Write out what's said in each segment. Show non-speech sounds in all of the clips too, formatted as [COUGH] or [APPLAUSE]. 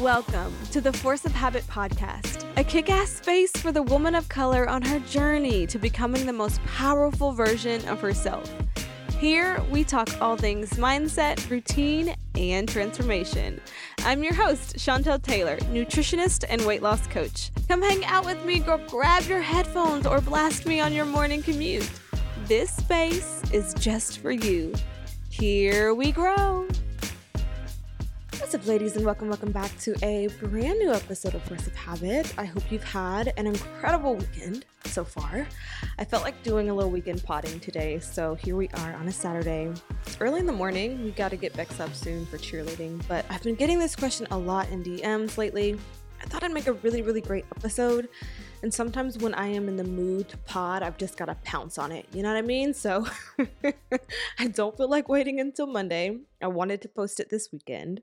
Welcome to the Force of Habit podcast, a kick ass space for the woman of color on her journey to becoming the most powerful version of herself. Here, we talk all things mindset, routine, and transformation. I'm your host, Chantel Taylor, nutritionist and weight loss coach. Come hang out with me, girl. Grab your headphones or blast me on your morning commute. This space is just for you. Here we grow. What's up, ladies, and welcome, welcome back to a brand new episode of Force of Habit. I hope you've had an incredible weekend so far. I felt like doing a little weekend potting today, so here we are on a Saturday. It's early in the morning. We got to get Bex up soon for cheerleading, but I've been getting this question a lot in DMs lately. I thought I'd make a really, really great episode. And sometimes when I am in the mood to pod, I've just got to pounce on it. You know what I mean? So [LAUGHS] I don't feel like waiting until Monday. I wanted to post it this weekend.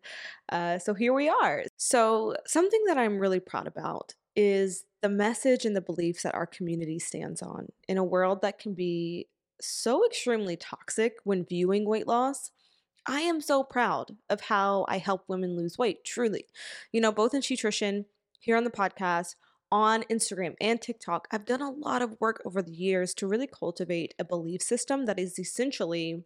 Uh, so here we are. So, something that I'm really proud about is the message and the beliefs that our community stands on in a world that can be so extremely toxic when viewing weight loss. I am so proud of how I help women lose weight, truly. You know, both in nutrition, here on the podcast, on Instagram and TikTok, I've done a lot of work over the years to really cultivate a belief system that is essentially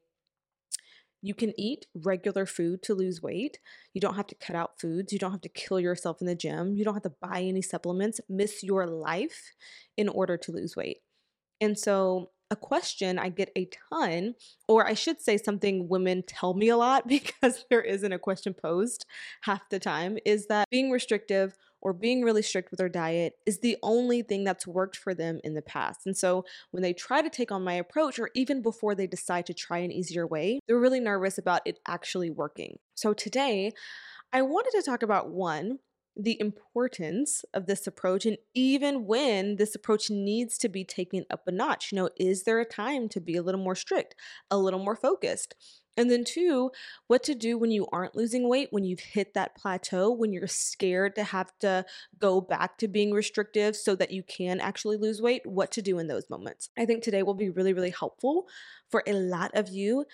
you can eat regular food to lose weight. You don't have to cut out foods. You don't have to kill yourself in the gym. You don't have to buy any supplements, miss your life in order to lose weight. And so a question I get a ton, or I should say something women tell me a lot [LAUGHS] because there isn't a question posed half the time, is that being restrictive or being really strict with their diet is the only thing that's worked for them in the past. And so when they try to take on my approach, or even before they decide to try an easier way, they're really nervous about it actually working. So today, I wanted to talk about one, the importance of this approach and even when this approach needs to be taken up a notch. You know, is there a time to be a little more strict, a little more focused? And then, two, what to do when you aren't losing weight, when you've hit that plateau, when you're scared to have to go back to being restrictive so that you can actually lose weight, what to do in those moments. I think today will be really, really helpful for a lot of you.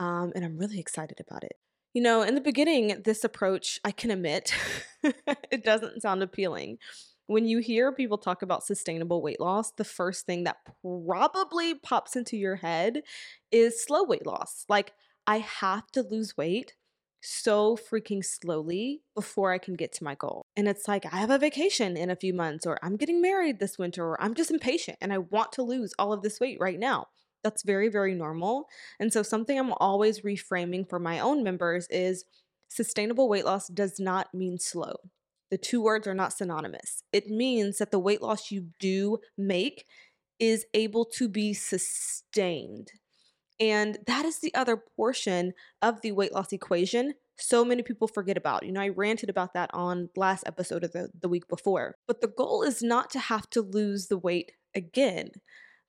Um, and I'm really excited about it. You know, in the beginning, this approach, I can admit, [LAUGHS] it doesn't sound appealing. When you hear people talk about sustainable weight loss, the first thing that probably pops into your head is slow weight loss. Like, I have to lose weight so freaking slowly before I can get to my goal. And it's like, I have a vacation in a few months, or I'm getting married this winter, or I'm just impatient and I want to lose all of this weight right now. That's very, very normal. And so, something I'm always reframing for my own members is sustainable weight loss does not mean slow. The two words are not synonymous. It means that the weight loss you do make is able to be sustained. And that is the other portion of the weight loss equation so many people forget about. You know, I ranted about that on last episode of the, the week before. But the goal is not to have to lose the weight again.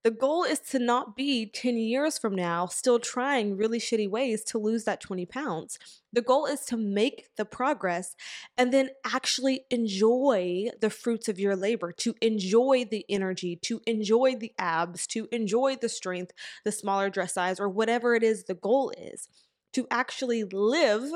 The goal is to not be 10 years from now still trying really shitty ways to lose that 20 pounds. The goal is to make the progress and then actually enjoy the fruits of your labor, to enjoy the energy, to enjoy the abs, to enjoy the strength, the smaller dress size, or whatever it is the goal is, to actually live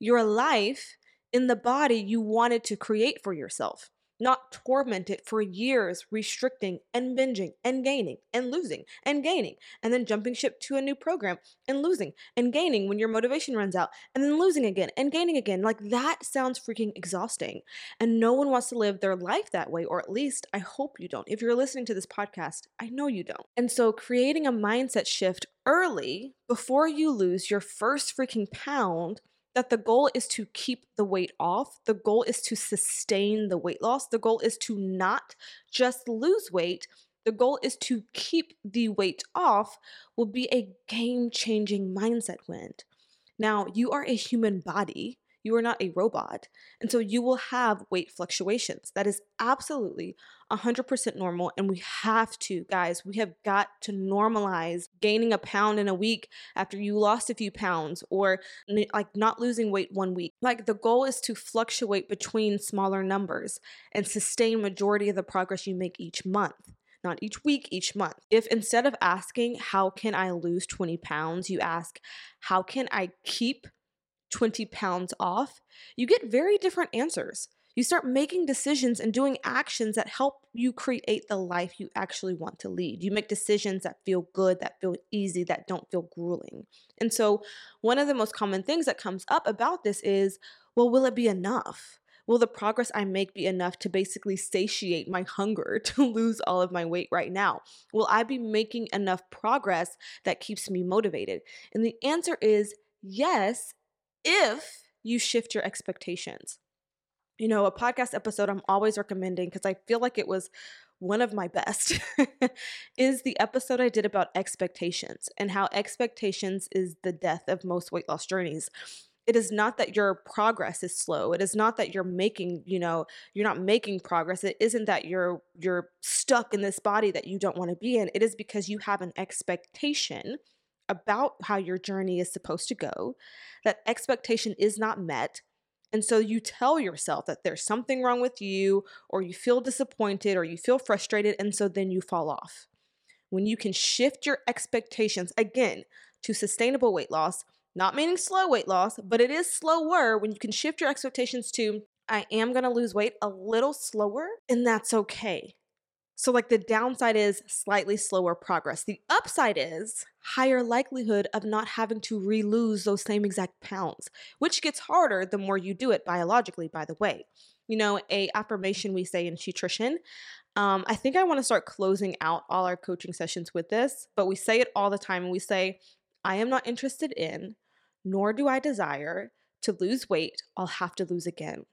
your life in the body you wanted to create for yourself not torment it for years, restricting and binging and gaining and losing and gaining, and then jumping ship to a new program and losing and gaining when your motivation runs out, and then losing again and gaining again. Like that sounds freaking exhausting. And no one wants to live their life that way, or at least I hope you don't. If you're listening to this podcast, I know you don't. And so creating a mindset shift early before you lose your first freaking pound that the goal is to keep the weight off. The goal is to sustain the weight loss. The goal is to not just lose weight. The goal is to keep the weight off, will be a game changing mindset win. Now, you are a human body. You are not a robot. And so you will have weight fluctuations. That is absolutely 100% normal. And we have to, guys, we have got to normalize gaining a pound in a week after you lost a few pounds or like not losing weight one week. Like the goal is to fluctuate between smaller numbers and sustain majority of the progress you make each month not each week, each month. If instead of asking, How can I lose 20 pounds, you ask, How can I keep 20 pounds off, you get very different answers. You start making decisions and doing actions that help you create the life you actually want to lead. You make decisions that feel good, that feel easy, that don't feel grueling. And so, one of the most common things that comes up about this is well, will it be enough? Will the progress I make be enough to basically satiate my hunger [LAUGHS] to lose all of my weight right now? Will I be making enough progress that keeps me motivated? And the answer is yes, if you shift your expectations you know, a podcast episode I'm always recommending because I feel like it was one of my best [LAUGHS] is the episode I did about expectations and how expectations is the death of most weight loss journeys. It is not that your progress is slow. It is not that you're making, you know, you're not making progress. It isn't that you're you're stuck in this body that you don't want to be in. It is because you have an expectation about how your journey is supposed to go. That expectation is not met and so you tell yourself that there's something wrong with you, or you feel disappointed, or you feel frustrated, and so then you fall off. When you can shift your expectations again to sustainable weight loss, not meaning slow weight loss, but it is slower when you can shift your expectations to, I am gonna lose weight a little slower, and that's okay. So, like the downside is slightly slower progress. The upside is higher likelihood of not having to re lose those same exact pounds, which gets harder the more you do it biologically, by the way. You know, a affirmation we say in nutrition. Um, I think I want to start closing out all our coaching sessions with this, but we say it all the time and we say, I am not interested in, nor do I desire to lose weight, I'll have to lose again.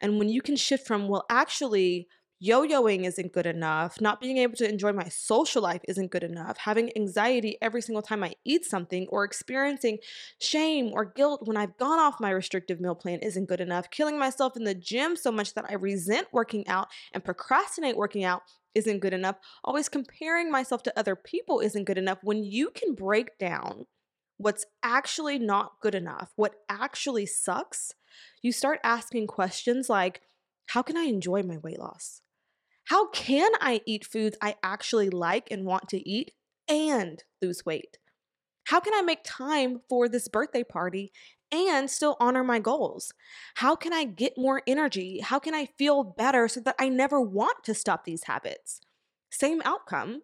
And when you can shift from, well, actually, yo yoing isn't good enough. Not being able to enjoy my social life isn't good enough. Having anxiety every single time I eat something or experiencing shame or guilt when I've gone off my restrictive meal plan isn't good enough. Killing myself in the gym so much that I resent working out and procrastinate working out isn't good enough. Always comparing myself to other people isn't good enough. When you can break down what's actually not good enough, what actually sucks, you start asking questions like, how can I enjoy my weight loss? How can I eat foods I actually like and want to eat and lose weight? How can I make time for this birthday party and still honor my goals? How can I get more energy? How can I feel better so that I never want to stop these habits? Same outcome.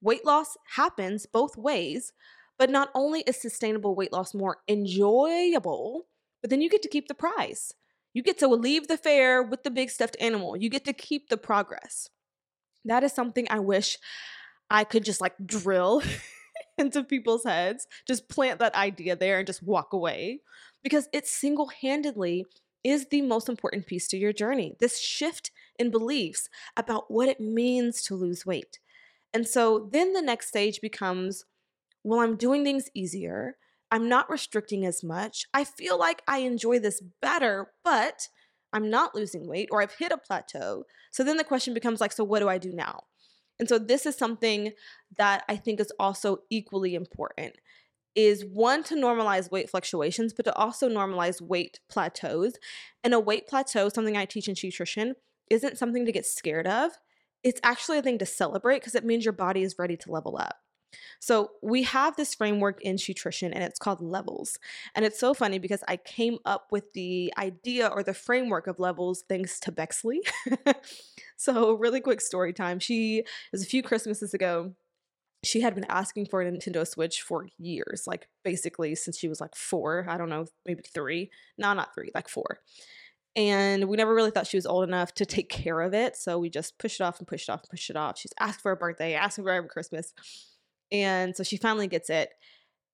Weight loss happens both ways, but not only is sustainable weight loss more enjoyable, but then you get to keep the prize. You get to leave the fair with the big stuffed animal. You get to keep the progress. That is something I wish I could just like drill [LAUGHS] into people's heads, just plant that idea there and just walk away because it single handedly is the most important piece to your journey. This shift in beliefs about what it means to lose weight. And so then the next stage becomes well, I'm doing things easier. I'm not restricting as much. I feel like I enjoy this better, but I'm not losing weight or I've hit a plateau. So then the question becomes like, so what do I do now? And so this is something that I think is also equally important is one to normalize weight fluctuations, but to also normalize weight plateaus. And a weight plateau, something I teach in nutrition, isn't something to get scared of. It's actually a thing to celebrate because it means your body is ready to level up. So we have this framework in nutrition and it's called levels. And it's so funny because I came up with the idea or the framework of levels thanks to Bexley. [LAUGHS] so really quick story time. She was a few Christmases ago. She had been asking for a Nintendo Switch for years, like basically since she was like four. I don't know, maybe three. No, not three, like four and we never really thought she was old enough to take care of it. So we just pushed it off and pushed it off and pushed it off. She's asked for a birthday, asking for every Christmas. And so she finally gets it.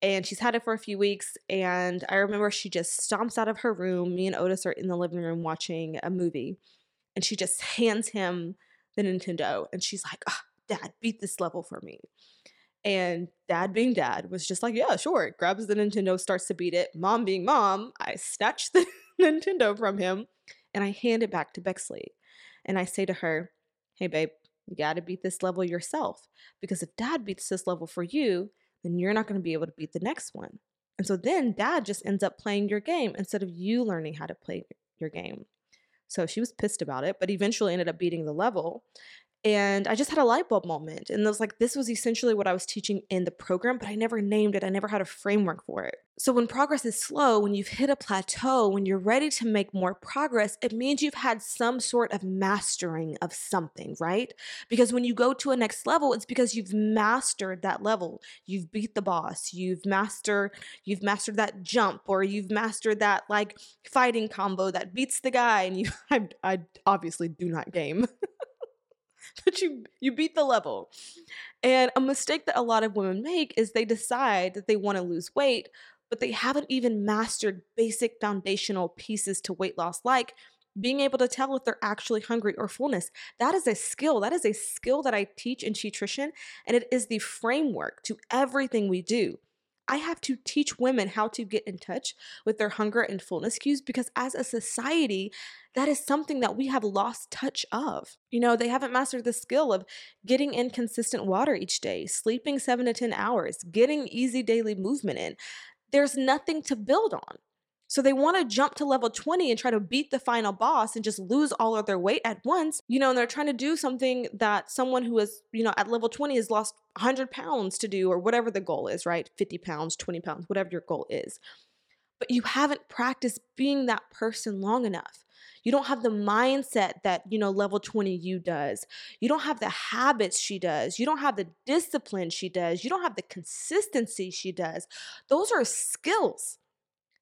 And she's had it for a few weeks. And I remember she just stomps out of her room. Me and Otis are in the living room watching a movie. And she just hands him the Nintendo. And she's like, oh, Dad, beat this level for me. And dad, being dad, was just like, yeah, sure. Grabs the Nintendo, starts to beat it. Mom, being mom, I snatch the [LAUGHS] Nintendo from him and I hand it back to Bexley. And I say to her, hey, babe, you got to beat this level yourself. Because if dad beats this level for you, then you're not going to be able to beat the next one. And so then dad just ends up playing your game instead of you learning how to play your game. So she was pissed about it, but eventually ended up beating the level. And I just had a light bulb moment. And it was like, this was essentially what I was teaching in the program, but I never named it. I never had a framework for it. So when progress is slow, when you've hit a plateau, when you're ready to make more progress, it means you've had some sort of mastering of something, right? Because when you go to a next level, it's because you've mastered that level. You've beat the boss, you've mastered, you've mastered that jump, or you've mastered that like fighting combo that beats the guy. And you [LAUGHS] I, I obviously do not game. [LAUGHS] [LAUGHS] but you you beat the level. And a mistake that a lot of women make is they decide that they want to lose weight, but they haven't even mastered basic foundational pieces to weight loss like being able to tell if they're actually hungry or fullness. That is a skill. That is a skill that I teach in nutrition and it is the framework to everything we do. I have to teach women how to get in touch with their hunger and fullness cues because as a society, that is something that we have lost touch of. You know, they haven't mastered the skill of getting in consistent water each day, sleeping seven to 10 hours, getting easy daily movement in. There's nothing to build on. So they want to jump to level 20 and try to beat the final boss and just lose all of their weight at once, you know, and they're trying to do something that someone who is, you know, at level 20 has lost 100 pounds to do or whatever the goal is, right? 50 pounds, 20 pounds, whatever your goal is. But you haven't practiced being that person long enough. You don't have the mindset that, you know, level 20 you does. You don't have the habits she does. You don't have the discipline she does. You don't have the consistency she does. Those are skills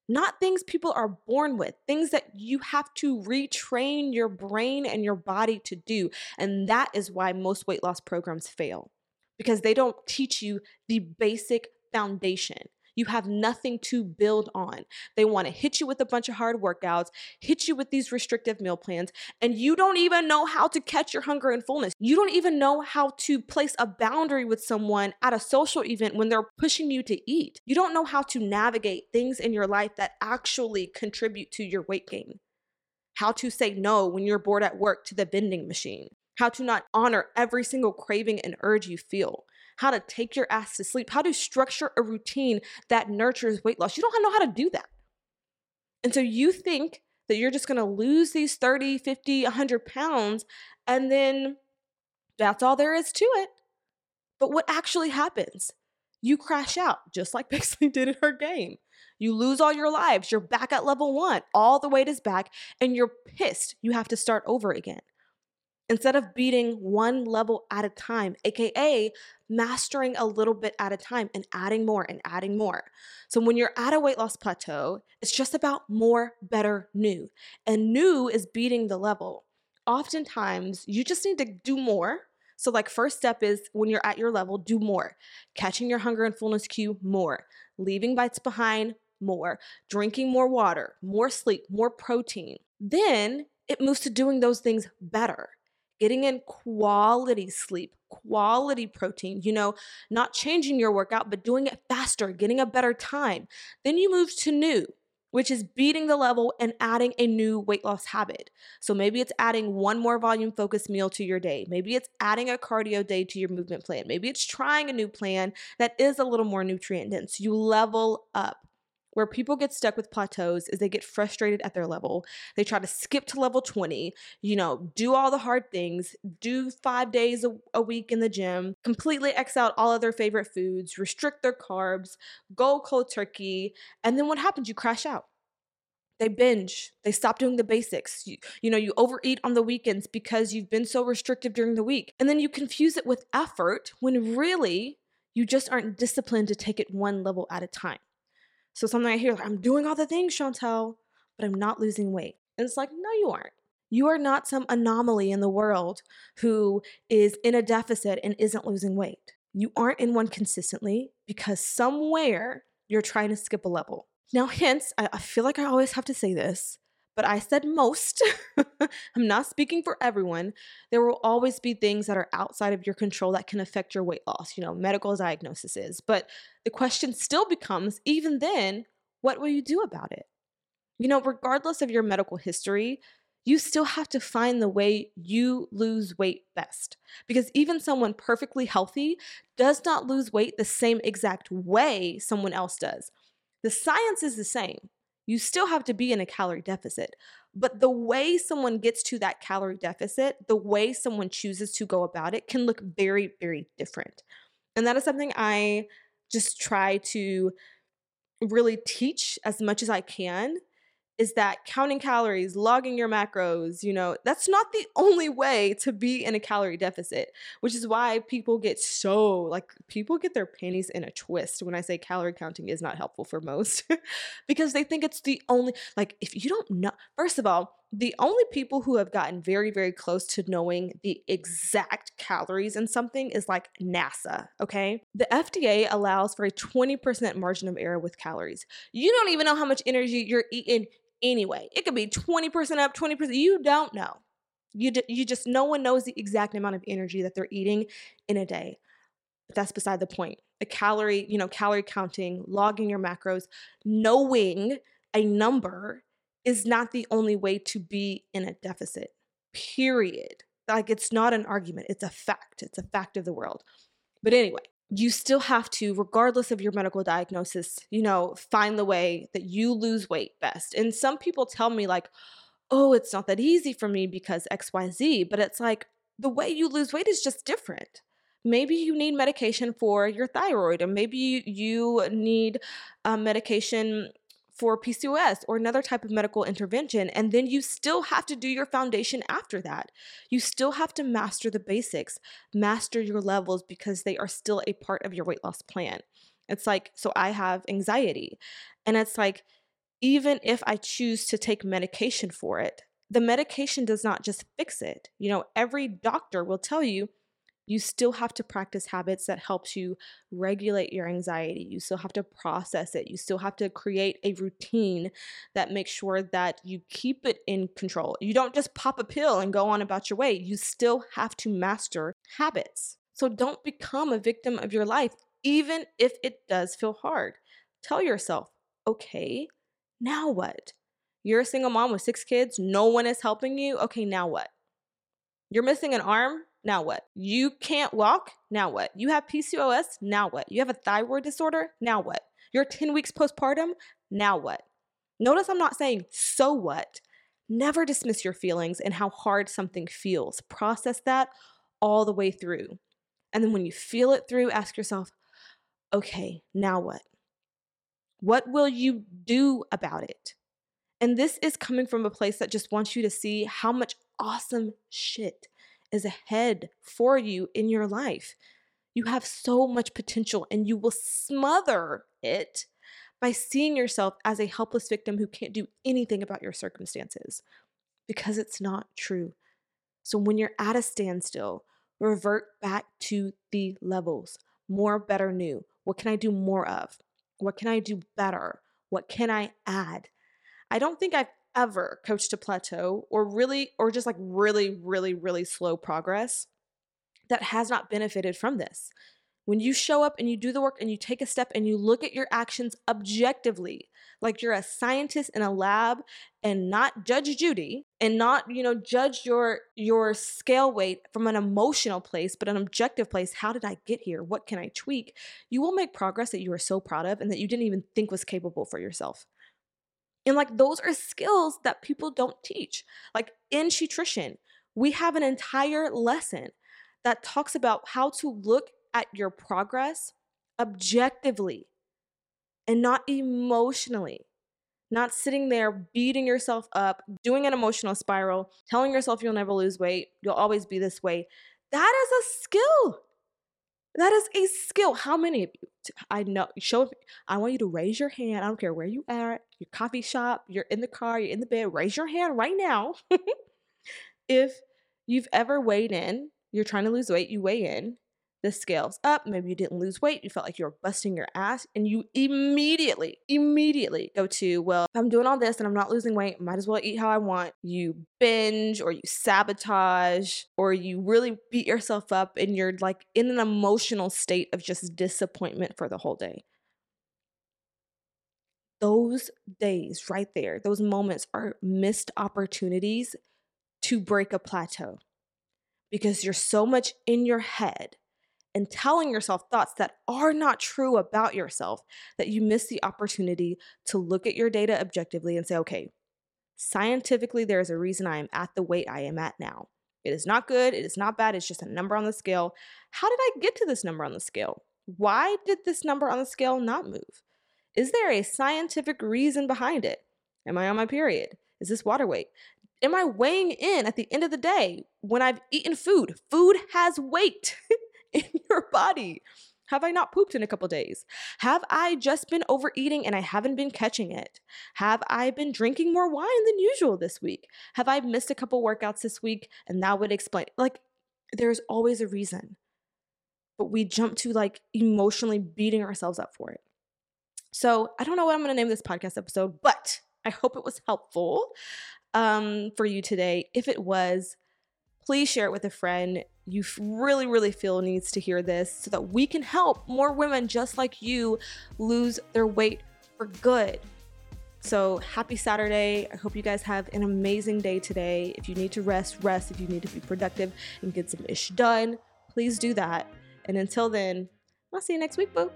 not things people are born with, things that you have to retrain your brain and your body to do. And that is why most weight loss programs fail because they don't teach you the basic foundation. You have nothing to build on. They want to hit you with a bunch of hard workouts, hit you with these restrictive meal plans, and you don't even know how to catch your hunger and fullness. You don't even know how to place a boundary with someone at a social event when they're pushing you to eat. You don't know how to navigate things in your life that actually contribute to your weight gain. How to say no when you're bored at work to the vending machine. How to not honor every single craving and urge you feel how to take your ass to sleep, how to structure a routine that nurtures weight loss. You don't know how to do that. And so you think that you're just going to lose these 30, 50, 100 pounds and then that's all there is to it. But what actually happens? You crash out, just like [LAUGHS] Bexley did in her game. You lose all your lives. You're back at level one. All the weight is back, and you're pissed. You have to start over again instead of beating one level at a time, aka mastering a little bit at a time and adding more and adding more. So when you're at a weight loss plateau, it's just about more, better, new. And new is beating the level. Oftentimes, you just need to do more. So, like, first step is when you're at your level, do more. Catching your hunger and fullness cue, more. Leaving bites behind, more. Drinking more water, more sleep, more protein. Then it moves to doing those things better getting in quality sleep, quality protein, you know, not changing your workout, but doing it faster, getting a better time. Then you move to new, which is beating the level and adding a new weight loss habit. So maybe it's adding one more volume focused meal to your day. Maybe it's adding a cardio day to your movement plan. Maybe it's trying a new plan that is a little more nutrient dense. You level up where people get stuck with plateaus is they get frustrated at their level. They try to skip to level 20, you know, do all the hard things, do five days a, a, week in the gym, completely X out all of their favorite foods, restrict their carbs, go cold turkey. And then what happens? You crash out. They binge. They stop doing the basics. You, you know, you overeat on the weekends because you've been so restrictive during the week. And then you confuse it with effort when really you just aren't disciplined to take it one level at a time. So something I hear, like, I'm doing all the things, Chantel, but I'm not losing weight. And it's like, no, you aren't. You are not some anomaly in the world who is in a deficit and isn't losing weight. You aren't in one consistently because somewhere you're trying to skip a level. Now, hence, I, feel like I always have to say this, but I said most. [LAUGHS] I'm not speaking for everyone. There will always be things that are outside of your control that can affect your weight loss, you know, medical diagnoses. But the question still becomes even then, what will you do about it? You know, regardless of your medical history, you still have to find the way you lose weight best. Because even someone perfectly healthy does not lose weight the same exact way someone else does. The science is the same you still have to be in a calorie deficit. But the way someone gets to that calorie deficit, the way someone chooses to go about it can look very, very different. And that is something I just try to really teach as much as I can is that counting calories, logging your macros, you know, that's not the [LAUGHS] only way to be in a calorie deficit, which is why people get so like people get their panties in a twist when I say calorie counting is not helpful for most [LAUGHS] because they think it's the only like if you don't know first of all, the only people who have gotten very very close to knowing the exact calories in something is like NASA, okay? The FDA allows for a 20% margin of error with calories. You don't even know how much energy you're eating anyway. It could be 20% up, 20%. You don't know. You, d- you just, no one knows the exact amount of energy that they're eating in a day. But that's beside the point. A calorie, you know, calorie counting, logging your macros, knowing a number is not the only way to be in a deficit, period. Like it's not an argument, it's a fact. It's a fact of the world. But anyway, you still have to, regardless of your medical diagnosis, you know, find the way that you lose weight best. And some people tell me, like, oh, it's not that easy for me because XYZ, but it's like the way you lose weight is just different. Maybe you need medication for your thyroid, or maybe you need um, medication for PCOS or another type of medical intervention. And then you still have to do your foundation after that. You still have to master the basics, master your levels because they are still a part of your weight loss plan. It's like, so I have anxiety. And it's like, even if I choose to take medication for it, the medication does not just fix it. You know, every doctor will tell you you still have to practice habits that helps you regulate your anxiety you still have to process it you still have to create a routine that makes sure that you keep it in control. You don't just pop a pill and go on about your way you still have to master habits. So don't become a victim of your life even if it does feel hard. Tell yourself okay now what? You're a single mom with six kids no one is helping you? Okay now what? You're missing an arm now what? You can't walk? Now what? You have PCOS? Now what? You have a thyroid disorder? Now what? You're 10 weeks postpartum? Now what? Notice I'm not saying, so what? Never dismiss your feelings and how hard something feels. Process that all the way through. And then when you feel it through, ask yourself, okay, now what? What will you do about it? And this is coming from a place that just wants you to see how much awesome shit is ahead for you in your life. You have so much potential and you will smother it by seeing yourself as a helpless victim who can't do anything about your circumstances because it's not true. So when you're at a standstill, revert back to the levels more, better, new. What can I do more of? What can I do better? What can I add? I don't think I've ever coached a plateau or really, or just like really, really, really slow progress that has not benefited from this. When you show up and you do the work and you take a step and you look at your actions objectively, like you're a scientist in a lab and not judge Judy and not, you know, judge your your scale weight from an emotional place, but an objective place. How did I get here? What can I tweak? You will make progress that you are so proud of and that you didn't even think was capable for yourself. And like those are skills that people don't teach. Like in nutrition, we have an entire lesson that talks about how to look at your progress objectively and not emotionally. Not sitting there beating yourself up, doing an emotional spiral, telling yourself you'll never lose weight, you'll always be this way. That is a skill. That is a skill. How many of you? I know. Show. I want you to raise your hand. I don't care where you are. Your coffee shop. You're in the car. You're in the bed. Raise your hand right now. [LAUGHS] if you've ever weighed in, you're trying to lose weight. You weigh in the scales up. Maybe you didn't lose weight. You felt like you were busting your ass. And you immediately, immediately go to, well, if I'm doing all this and I'm not losing weight, might as well eat how I want. You binge or you sabotage or you really beat yourself up and you're like in an emotional state of just disappointment for the whole day. Those days right there, those moments are missed opportunities to break a plateau because you're so much in your head and telling yourself thoughts that are not true about yourself that you miss the opportunity to look at your data objectively and say, okay, Scientifically, there is a reason I am at the weight I am at now. It is not good, it is not bad, it's just a number on the scale. How did I get to this number on the scale? Why did this number on the scale not move? Is there a scientific reason behind it? Am I on my period? Is this water weight? Am I weighing in at the end of the day when I've eaten food? Food has weight [LAUGHS] in [LAUGHS] your body. Have I not pooped in a couple days? Have I just been overeating and I haven't been catching it? Have I been drinking more wine than usual this week? Have I missed a couple workouts this week and that would explain? Like, there's always a reason. But we jump to like emotionally beating ourselves up for it. So I don't know what I'm going to name this podcast episode, but I hope it was helpful um, for you today. If it was, please share it with a friend you really, really feel needs to hear this so that we can help more women just like you lose their weight for good. So happy Saturday. I hope you guys have an amazing day today. If you need to rest, rest. If you need to be productive and get some ish done, please do that. And until then, I'll see you next week, boo.